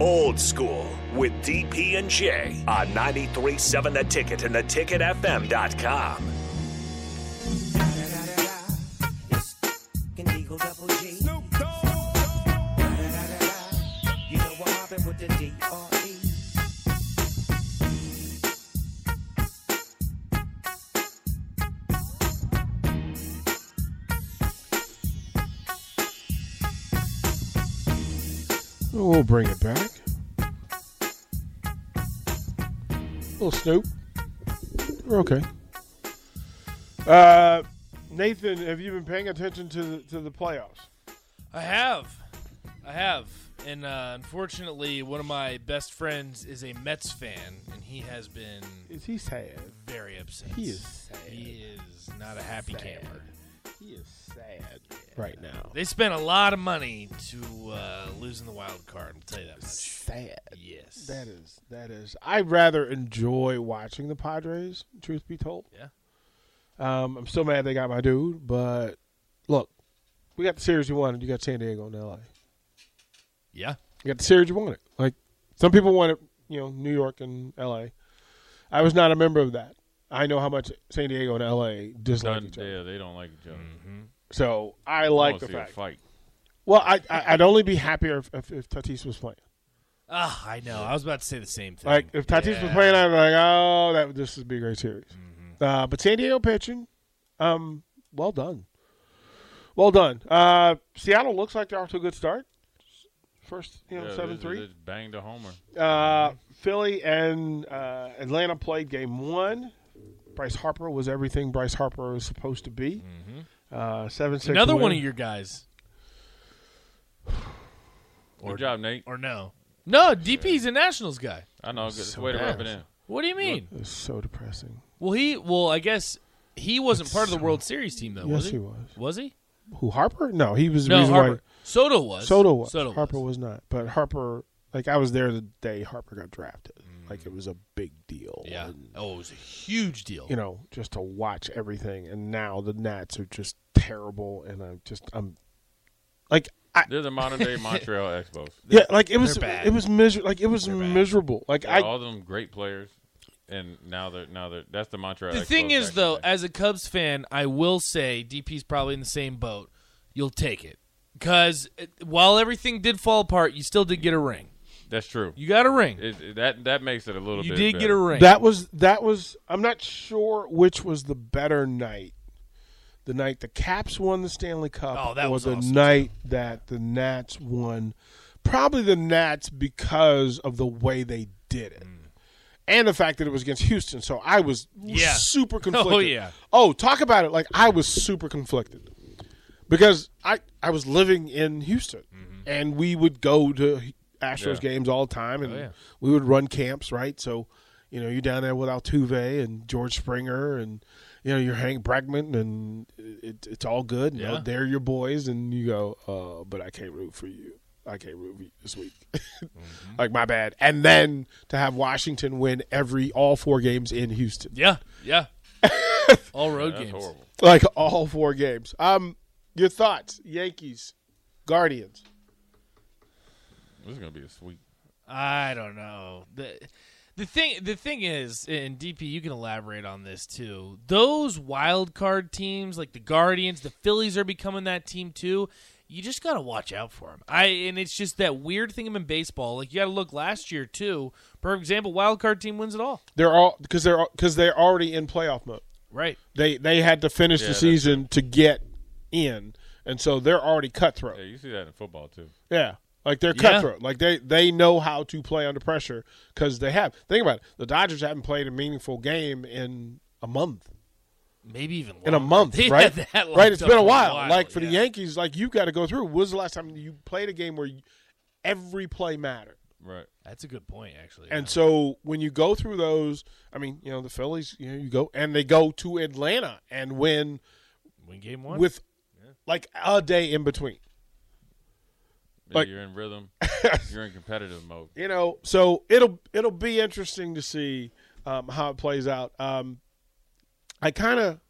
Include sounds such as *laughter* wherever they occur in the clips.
Old School with DP and J on 93.7 The Ticket and theticketfm.com. Eagle Double G. Snoop Dogg. You know I'm mobbing with the D.R.E. We'll bring it back. Little Snoop. We're okay. Uh, Nathan, have you been paying attention to the, to the playoffs? I have. I have. And uh, unfortunately, one of my best friends is a Mets fan, and he has been Is he sad? very upset. He is sad. He is not a happy Sad. camper. He is sad right now. They spent a lot of money to uh, losing the wild card. I'll tell you that much. Sad. Yes. That is that is. I rather enjoy watching the Padres. Truth be told. Yeah. Um, I'm still mad they got my dude, but look, we got the series you wanted. You got San Diego and L.A. Yeah. You got the series you wanted. Like some people wanted, you know, New York and L.A. I was not a member of that. I know how much San Diego and L.A. dislike Done, each other. yeah, they don't like each other. So I I like wanna the see a fact. fight. Well, I, I I'd only be happier if, if, if Tatis was playing. Ah, I know. I was about to say the same thing. Like if Tatis was playing, I'd be like, oh, that this would be a great series. Mm-hmm. Uh, but San Diego pitching, um, well done, well done. Uh, Seattle looks like they're off to a good start. First, you know, Yeah, seven they- three. they just banged a homer. Uh, Philly and uh, Atlanta played game one. Bryce Harper was everything Bryce Harper was supposed to be. Uh, seven six. Another win. one of your guys. Good job, Nate. Or no. No, DP's a Nationals guy. I know. Good So way to rub it in. What do you mean? It was so depressing. Well, he. Well, I guess he wasn't part of the World Series team, though. yes, was he? he was. Was he? Who Harper? No, he was the No, Harper. why Soto was. Soto was. Soto Harper was not. But Harper, like I was there the day Harper got drafted. Like it was a big deal. Yeah. And, Oh, it was a huge deal. you know, just to watch everything, and now the Nats are just terrible, and I'm just I'm like I They're the modern day *laughs* Montreal Expos. yeah, like it was bad. it was miserable. like it was They're bad. miserable. Like They're I all them great players, and now they're now they're that's the Montreal. the Expos thing is, back though, as a Cubs fan, I will say DP's probably in the same boat. You'll take it because uh, while everything did fall apart, you still did get a ring. That's true. You got a ring. It, it- that that makes it a little bit. You bit. did get better. a ring. that was that was I'm not sure which was the better night. The night the Caps won the Stanley Cup, Oh, that or was the awesome, night that the Nats won. Probably the Nats because of the way they did it, mm. and the fact that it was against Houston. So I was Yeah. *laughs* super oh, conflicted. Oh, yeah. Oh, talk about it! Like I was super conflicted because I I was living in Houston, mm-hmm. and we would go to Astros Yeah. games all the time, and Oh, yeah. we would run camps, right? So, you know, you're down there with Altuve and George Springer, and you know you're Hank Bregman, and it, it's all good. You know, Yeah. they're your boys, and you go, uh, but I can't root for you. I can't root for you this week. *laughs* Mm-hmm. like my bad. And then to have Washington win every all four games in Houston, yeah, yeah. *laughs* All road That's games. horrible. like all four games. Um, your thoughts, Yankees, Guardians. This is gonna be a sweep. I don't know. The the thing the thing is, and DP, you can elaborate on this too. Those wild card teams, like the Guardians, the Phillies are becoming that team too. You just got to watch out for them. I and it's just that weird thing in baseball. Like you got to look last year too. For example, wild card team wins it all. They're all because they're because they're already in playoff mode. Right. They they had to finish Yeah, the season to get in, and so they're already cutthroat. Yeah, you see that in football too. Yeah, like they're Yeah. cutthroat. Like they they know how to play under pressure because they have. Think about it. The Dodgers haven't played a meaningful game in a month. Maybe even In a month, *laughs* They right? had that right. locked It's up been a for while. Like for the. Yankees, like you've got to go through. When was the last time you played a game where you, every play mattered? Right. That's a good point, actually. And yeah. so when you go through those, I mean, you know, the Phillies, you know, you go and they go to Atlanta and win win game one with like a day in between. Yeah, Like- you're in rhythm. *laughs* you're in competitive mode. You know, so it'll it'll be interesting to see um, how it plays out. Um, I kind of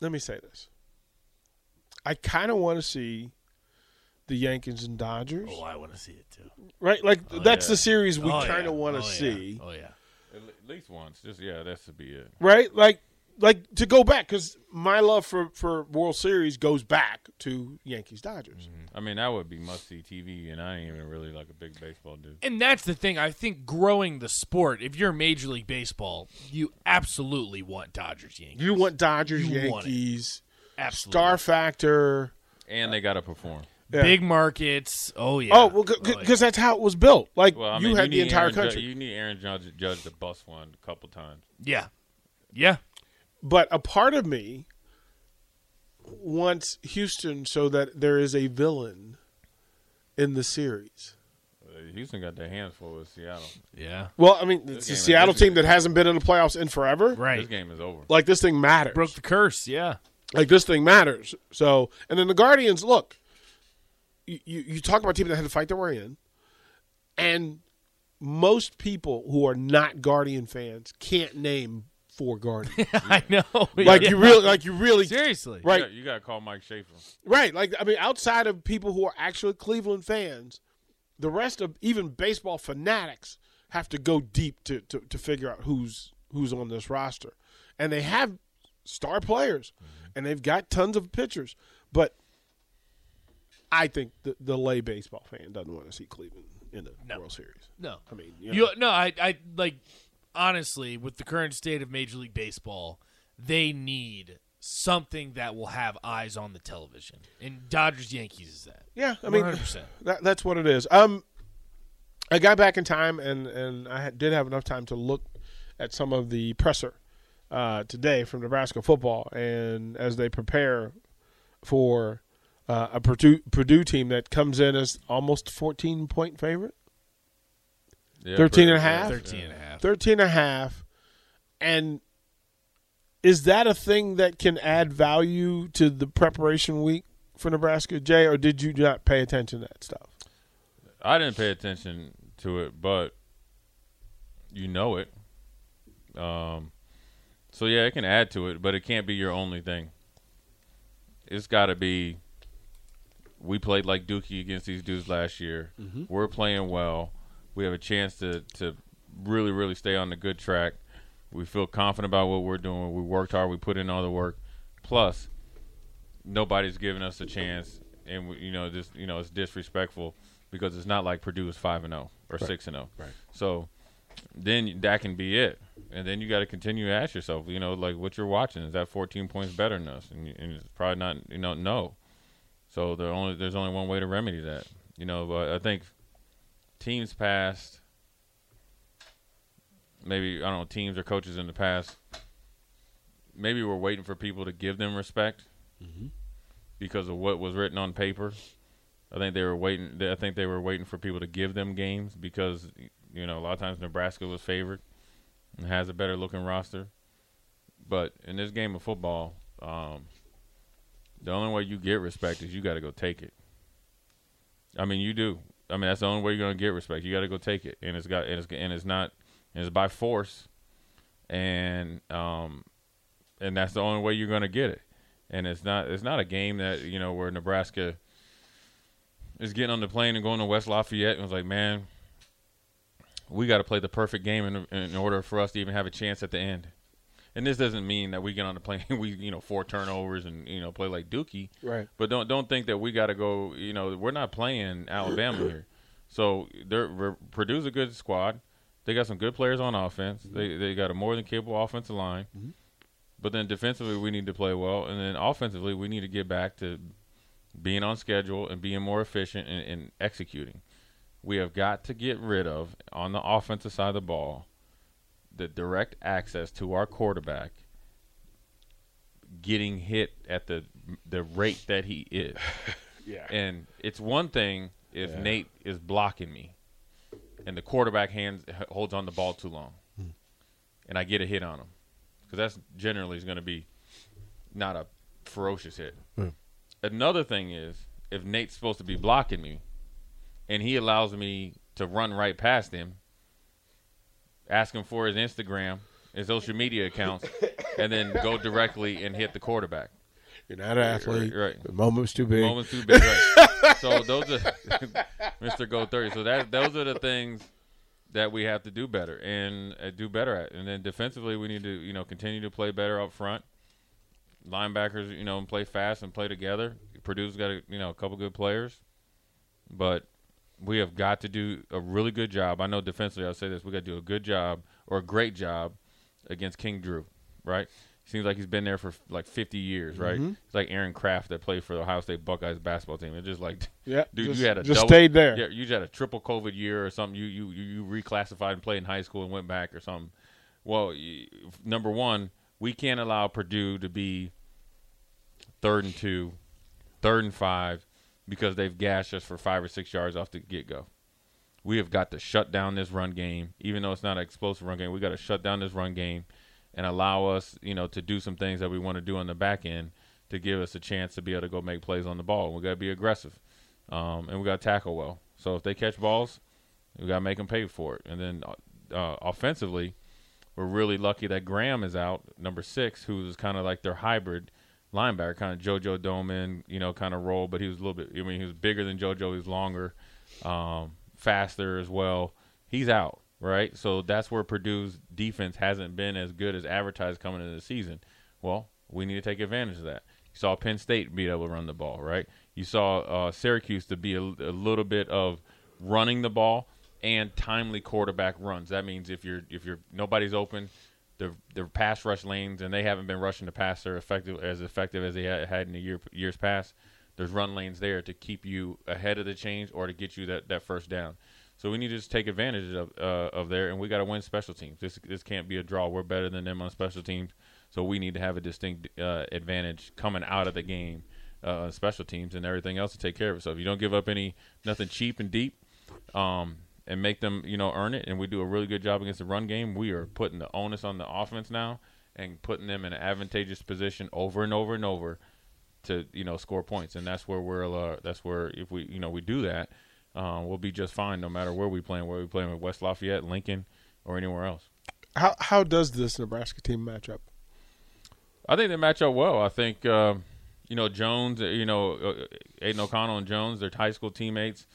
let me say this. I kind of want to see the Yankees and Dodgers, Oh, I want to see it too. right? Like that's yeah. the series we Oh, kind of yeah. want to Oh, yeah. see, Oh yeah. At at least once. Just yeah, that should be it. right? Like like to go back because my love for for World Series goes back to Yankees Dodgers. Mm-hmm. I mean, that would be must see TV, and I ain't even really like a big baseball dude. And that's the thing. I think growing the sport, if you're Major League Baseball, you absolutely want Dodgers Yankees. You want Dodgers You want it. Yankees absolutely. star factor. And they got to perform. Yeah. Big markets. Oh yeah. Oh well, Oh, yeah. because that's how it was built. Like Well, I you mean, had the entire Aaron Ju- country. you need Aaron Judge, Judge to bust one a couple times. Yeah. Yeah. But a part of me wants Houston so that there is a villain in the series. Uh, Houston got their hands full with Seattle. Yeah. Well, I mean, it's a game is- Seattle team that hasn't been in the playoffs in forever. Right. This game is over. Like this thing matters. Broke the curse. Yeah. like this thing matters. So, and then the Guardians, look, you, you, you talk about a team that had to fight their way in, and most people who are not Guardian fans can't name four Guardians. *laughs* I know. like Yeah. you really, like you really, seriously. right? You got, you got to call Mike Schaefer. Right. Like I mean, outside of people who are actually Cleveland fans, the rest of even baseball fanatics have to go deep to, to, to figure out who's who's on this roster. And they have star players mm-hmm. and they've got tons of pitchers. But I think the, the lay baseball fan doesn't want to see Cleveland in the No. World Series. No. I mean, you know, You no, I I like honestly with the current state of Major League Baseball, they need something that will have eyes on the television. And Dodgers Yankees is that. yeah, I mean, 100%. *laughs* that, that's what it is. Um, I got back in time, and and I did have enough time to look at some of the presser uh, today from Nebraska football, and as they prepare for uh, a Purdue, Purdue team that comes in as almost 14 point favorite, Yeah, 13 and a half? 13 and a half. 13 and a half, and is that a thing that can add value to the preparation week for Nebraska, Jay, or did you not pay attention to that stuff? I didn't pay attention to it, but you know it. Um, so yeah, it can add to it, but it can't be your only thing. It's got to be. We played like Dookie against these dudes last year. We're playing well. We have a chance to to really really stay on the good track. We feel confident about what we're doing. We worked hard. We put in all the work. Plus, nobody's giving us a chance, and we, you know, this you know, it's disrespectful because it's not like Purdue is five and zero or six and zero. Right. So then that can be it, and then you got to continue to ask yourself, you know, like what you're watching is that 14 points better than us, and, and it's probably not, you know, no. So there only there's only one way to remedy that, you know. But I think teams past, maybe I don't know, teams or coaches in the past, maybe we're waiting for people to give them respect because of what was written on paper. I think they were waiting. I think they were waiting for people to give them games because you know a lot of times Nebraska was favored and has a better looking roster. But in this game of football, um, the only way you get respect is you got to go take it. I mean, you do. I mean, that's the only way you're gonna get respect. You got to go take it, and it's got and it's and it's not and it's by force, and um, and that's the only way you're gonna get it. And it's not it's not a game that you know where Nebraska is getting on the plane and going to West Lafayette and was like, man, we got to play the perfect game in, in order for us to even have a chance at the end. And this doesn't mean that we get on the plane, *laughs* we you know four turnovers and you know play like Dookie. Right. But don't don't think that we got to go. You know, we're not playing *coughs* Alabama here. So they're Purdue's a good squad. They got some good players on offense. Mm-hmm. They they got a more than capable offensive line. Mm-hmm. But then defensively, we need to play well, and then offensively, we need to get back to being on schedule and being more efficient and, and executing. We have got to get rid of on the offensive side of the ball the direct access to our quarterback getting hit at the the rate that he is. *laughs* Yeah. And it's one thing if Nate is blocking me, and the quarterback hands holds on the ball too long, hmm. and I get a hit on him, because that's generally is going to be not a ferocious hit. Hmm. Another thing is if Nate's supposed to be blocking me, and he allows me to run right past him, ask him for his Instagram, his social media accounts, and then go directly and hit the quarterback. You're not an athlete. right. The moment's too big. The Moment's too big. Right. *laughs* so those are *laughs* Mr. Go Thirty. So that those are the things that we have to do better and uh, do better at. And then defensively, we need to you know continue to play better up front. Linebackers, you know, and play fast and play together. Purdue's got a, you know a couple good players, but we have got to do a really good job. I know defensively, I'll say this: we got to do a good job or a great job against King Doerue. Right? Seems like he's been there for like 50 years, right? Mm-hmm. It's like Aaron Craft that played for the Ohio State Buckeyes basketball team. It's just like, *laughs* Yeah, dude, just- you had a just double, stayed there. Yeah, you just had a triple COVID year or something. You you you, you reclassified and played in high school and went back or something. Well, y- number one, we can't allow Purdue to be third and two, third and five, because they've gashed us for five or six yards off the get go. We have got to shut down this run game, even though it's not an explosive run game. We got to shut down this run game and allow us, you know, to do some things that we want to do on the back end to give us a chance to be able to go make plays on the ball. We got to be aggressive, um, and we got to tackle well. So if they catch balls, we got to make them pay for it. And then uh, offensively, we're really lucky that Graham is out, number six, who's kind of like their hybrid linebacker, kind of JoJo Domann, you know, kind of role, but he was a little bit. I mean, he was bigger than JoJo. He was longer, um, faster as well. He's out, right? So that's where Purdue's defense hasn't been as good as advertised coming into the season. Well, we need to take advantage of that. You saw Penn State be able to run the ball, right? You saw uh, Syracuse to be a, a little bit of running the ball and timely quarterback runs. That means if you're if you're nobody's open, the the pass rush lanes and they haven't been rushing the passer effective as effective as they had, had in the year years past. There's run lanes there to keep you ahead of the change or to get you that, that first down. So we need to just take advantage of uh, of there, and we got to win special teams. This this can't be a draw. We're better than them on special teams, so we need to have a distinct uh, advantage coming out of the game, uh, on special teams, and everything else to take care of it. So if you don't give up any nothing cheap and deep, um, and make them you know earn it, and we do a really good job against the run game, we are putting the onus on the offense now and putting them in an advantageous position over and over and over to you know score points, and that's where we're uh, that's where if we you know we do that, uh, we'll be just fine no matter where we play. Where we playing with West Lafayette, Lincoln, or anywhere else. How how does this Nebraska team match up? I think they match up well. I think uh, you know Jones, you know uh, Aidan O'Connell and Jones, they're high school teammates.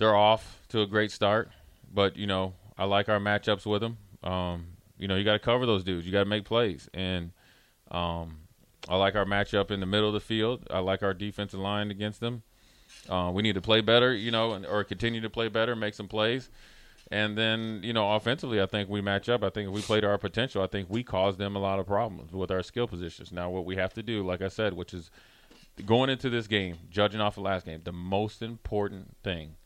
They're off to a great start, but you know I like our matchups with them. Um, you know you got to cover those dudes. You got to make plays, and um, I like our matchup in the middle of the field. I like our defensive line against them. Uh, we need to play better, you know, and, or continue to play better, make some plays. And then, you know, offensively, I think we match up. I think if we play to our potential, I think we cause them a lot of problems with our skill positions. Now, what we have to do, like I said, which is going into this game, judging off the last game, the most important thing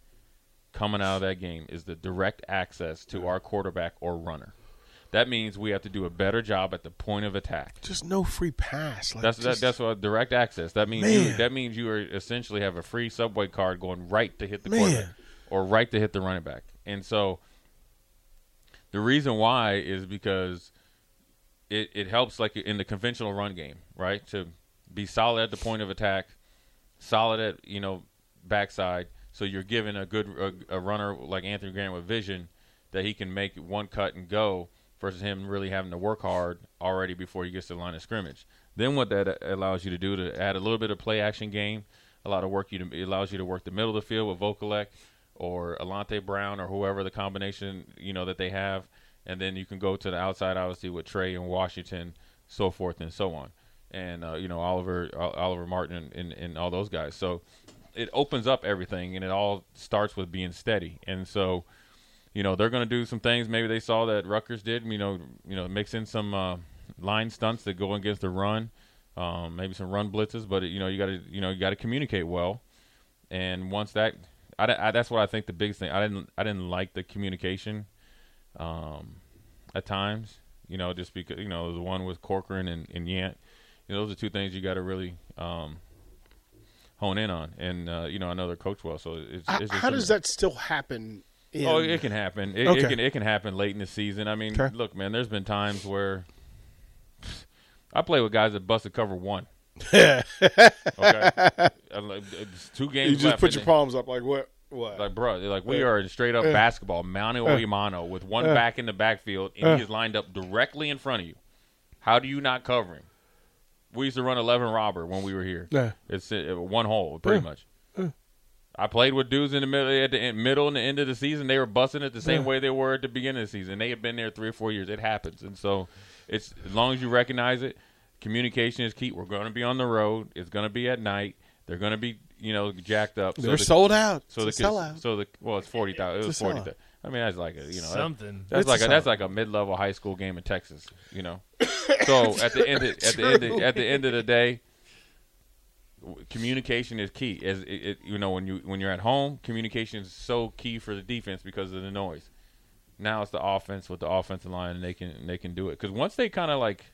coming out of that game is the direct access to our quarterback or runner. That means we have to do a better job at the point of attack. Just no free pass. Like That's that, that's what direct access. That means you, that means you are essentially have a free subway card going right to hit the Man. quarterback or right to hit the running back. And so the reason why is because it, it helps like in the conventional run game, right? To be solid at the point of attack, solid at you know backside. So you're giving a good a, a runner like Anthony Grant with vision that he can make one cut and go versus him really having to work hard already before he gets to the line of scrimmage. Then what that allows you to do to add a little bit of play action game, a lot of work you to, it allows you to work the middle of the field with Vokolek or Alante Brown or whoever the combination you know that they have, and then you can go to the outside obviously with Trey and Washington, so forth and so on, and uh, you know Oliver Ol- Oliver Martin and, and, and all those guys. So it opens up everything, and it all starts with being steady, and so you know they're going to do some things. Maybe they saw that Rutgers did. You know, you know, mix in some uh, line stunts that go against the run, um, maybe some run blitzes. But you know, you got to you know you got to communicate well. And once that, I, I, that's what I think the biggest thing. I didn't I didn't like the communication, um, at times. You know, just because you know the one with Corcoran and, and Yant. You know, those are two things you got to really um, hone in on. And uh, you know, I know they're coached well, so it's, How, it's just how does that still happen? In, Oh, it can happen. It, Okay. it can it can happen late in the season. I mean, Okay. look, man, there's been times where I play with guys that busted cover one. *laughs* Okay, it's two games. you just put your palms up like what? What? Like, bro, like we Uh, are in straight up uh, basketball, mano uh, a mano, with one uh, back in the backfield, and uh. he is lined up directly in front of you. How do you not cover him? We used to run eleven robber when we were here. Yeah. It's uh, one hole pretty Yeah. much. I played with dudes in the middle at the end, middle and the end of the season. They were busting it the same Yeah. way they were at the beginning of the season. They had been there three or four years. It happens, and so it's as long as you recognize it. Communication is key. We're going to be on the road. It's going to be at night. They're going to be you know jacked up. They're the, sold out. So the it's a sellout. so the well, it's forty thousand. It was a forty. I mean, that's like a you know that- Something. that's It's like a a, that's like a mid-level high school game in Texas, you know. *coughs* so at the end of, at the end of, at the end of the day, communication is key. As it, it, you know, when you when you're at home, communication is so key for the defense because of the noise. Now it's the offense with the offensive line, and they can they can do it because once they kind of like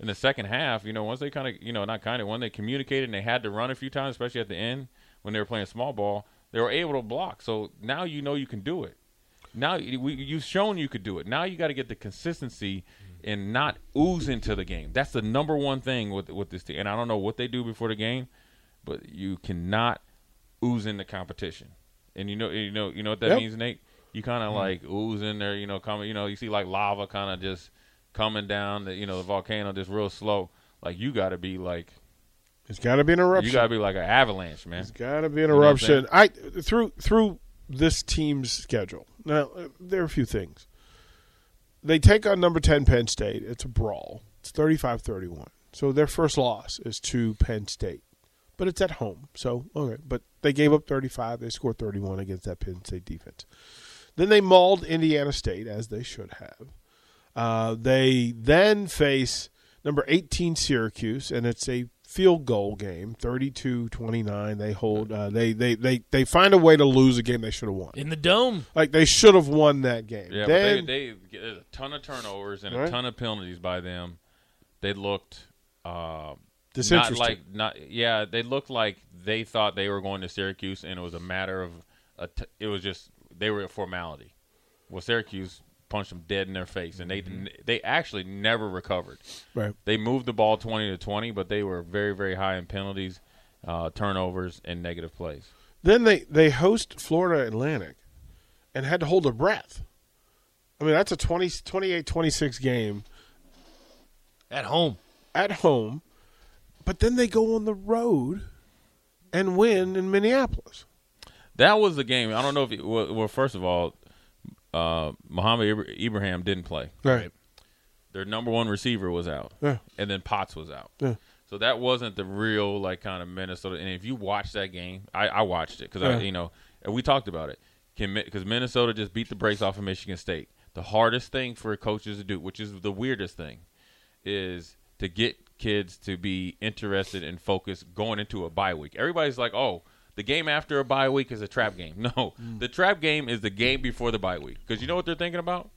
in the second half, you know, once they kind of you know not kind of when they communicated and they had to run a few times, especially at the end when they were playing small ball, they were able to block. So now you know you can do it. Now you- we, you've shown you could do it. Now you got to get the consistency and not ooze into the game. That's the number one thing with with this team. And I don't know what they do before the game, but you cannot ooze in the competition. And you know, you know, you know what that Yep. means, Nate. You kind of mm-hmm. like ooze in there. You know, coming. You know, you see like lava kind of just coming down. The, you know, the volcano just real slow. Like you got to be like It's got to be an eruption. you got to be like an avalanche, man. It's got to be an know eruption. I through through this team's schedule. Now uh, there are a few things. They take on number ten Penn State. It's a brawl. It's 35-31. So their first loss is to Penn State, but it's at home. So okay, but they gave up thirty five. They scored thirty one against that Penn State defense. Then they mauled Indiana State as they should have. Uh, they then face number 18 Syracuse, and it's a field goal game, 32-29. They hold. Uh, they, they they they find a way to lose a game they should have won. In the dome. Like they should have won that game. Yeah, then, but they, they get a ton of turnovers and Right. a ton of penalties by them. They looked uh, not like not yeah. They looked like they thought they were going to Syracuse, and it was a matter of a t- it was just they were a formality. Well, Syracuse punched them dead in their face, and they Mm-hmm. they actually never recovered. right. They moved the ball twenty to twenty, but they were very very high in penalties, uh, turnovers, and negative plays. Then they they host Florida Atlantic, and had to hold their breath. I mean that's a 20, 28-26 game At home. at home, but then they go on the road and win in Minneapolis. That was the game. I don't know if it, well, well first of all, uh, Mohamed Ibrahim didn't play. Right. Their number one receiver was out, Yeah. and then Potts was out. Yeah. So that wasn't the real like kind of Minnesota. And if you watch that game, I, I watched it because Yeah. I you know and we talked about it. Can because Minnesota just beat the brakes off of Michigan State. The hardest thing for coaches to do, which is the weirdest thing, is to get kids to be interested and focused going into a bye week. Everybody's like, "Oh, the game after a bye week is a trap game." *laughs* No, the trap game is the game before the bye week. Because you know what they're thinking about?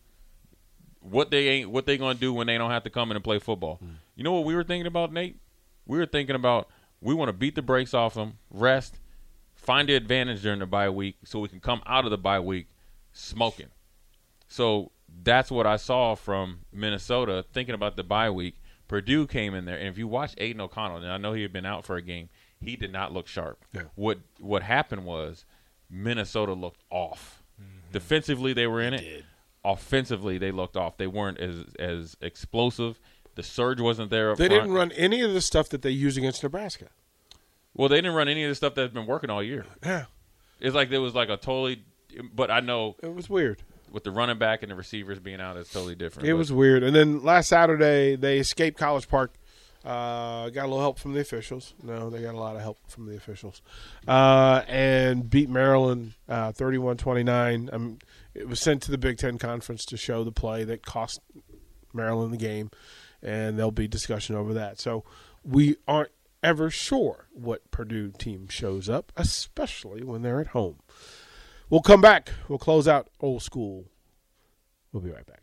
What they ain't, what they gonna do when they don't have to come in and play football. Hmm. You know what we were thinking about, Nate? We were thinking about we want to beat the brakes off them, rest, find the advantage during the bye week, so we can come out of the bye week smoking. So that's what I saw from Minnesota. Thinking about the bye week, Purdue came in there, and if you watch Aidan O'Connell, and I know he had been out for a game, he did not look sharp. Yeah. What what happened was Minnesota looked off. Mm-hmm. Defensively, they were in it. Offensively, they looked off. They weren't as as explosive. The surge wasn't there. They front. didn't run any of the stuff that they use against Nebraska. Well, they didn't run any of the stuff that's been working all year. Yeah, It's like there was like a totally. But I know it was weird. with the running back and the receivers being out, it's totally different. It But- was weird. And then last Saturday, they escaped College Park. Uh, got a little help from the officials. No, they got a lot of help from the officials. Uh, and beat Maryland uh, 31-29. Um, it was sent to the Big Ten Conference to show the play that cost Maryland the game. And there'll be discussion over that. So we aren't ever sure what Purdue team shows up, especially when they're at home. We'll come back. We'll close out old school. We'll be right back.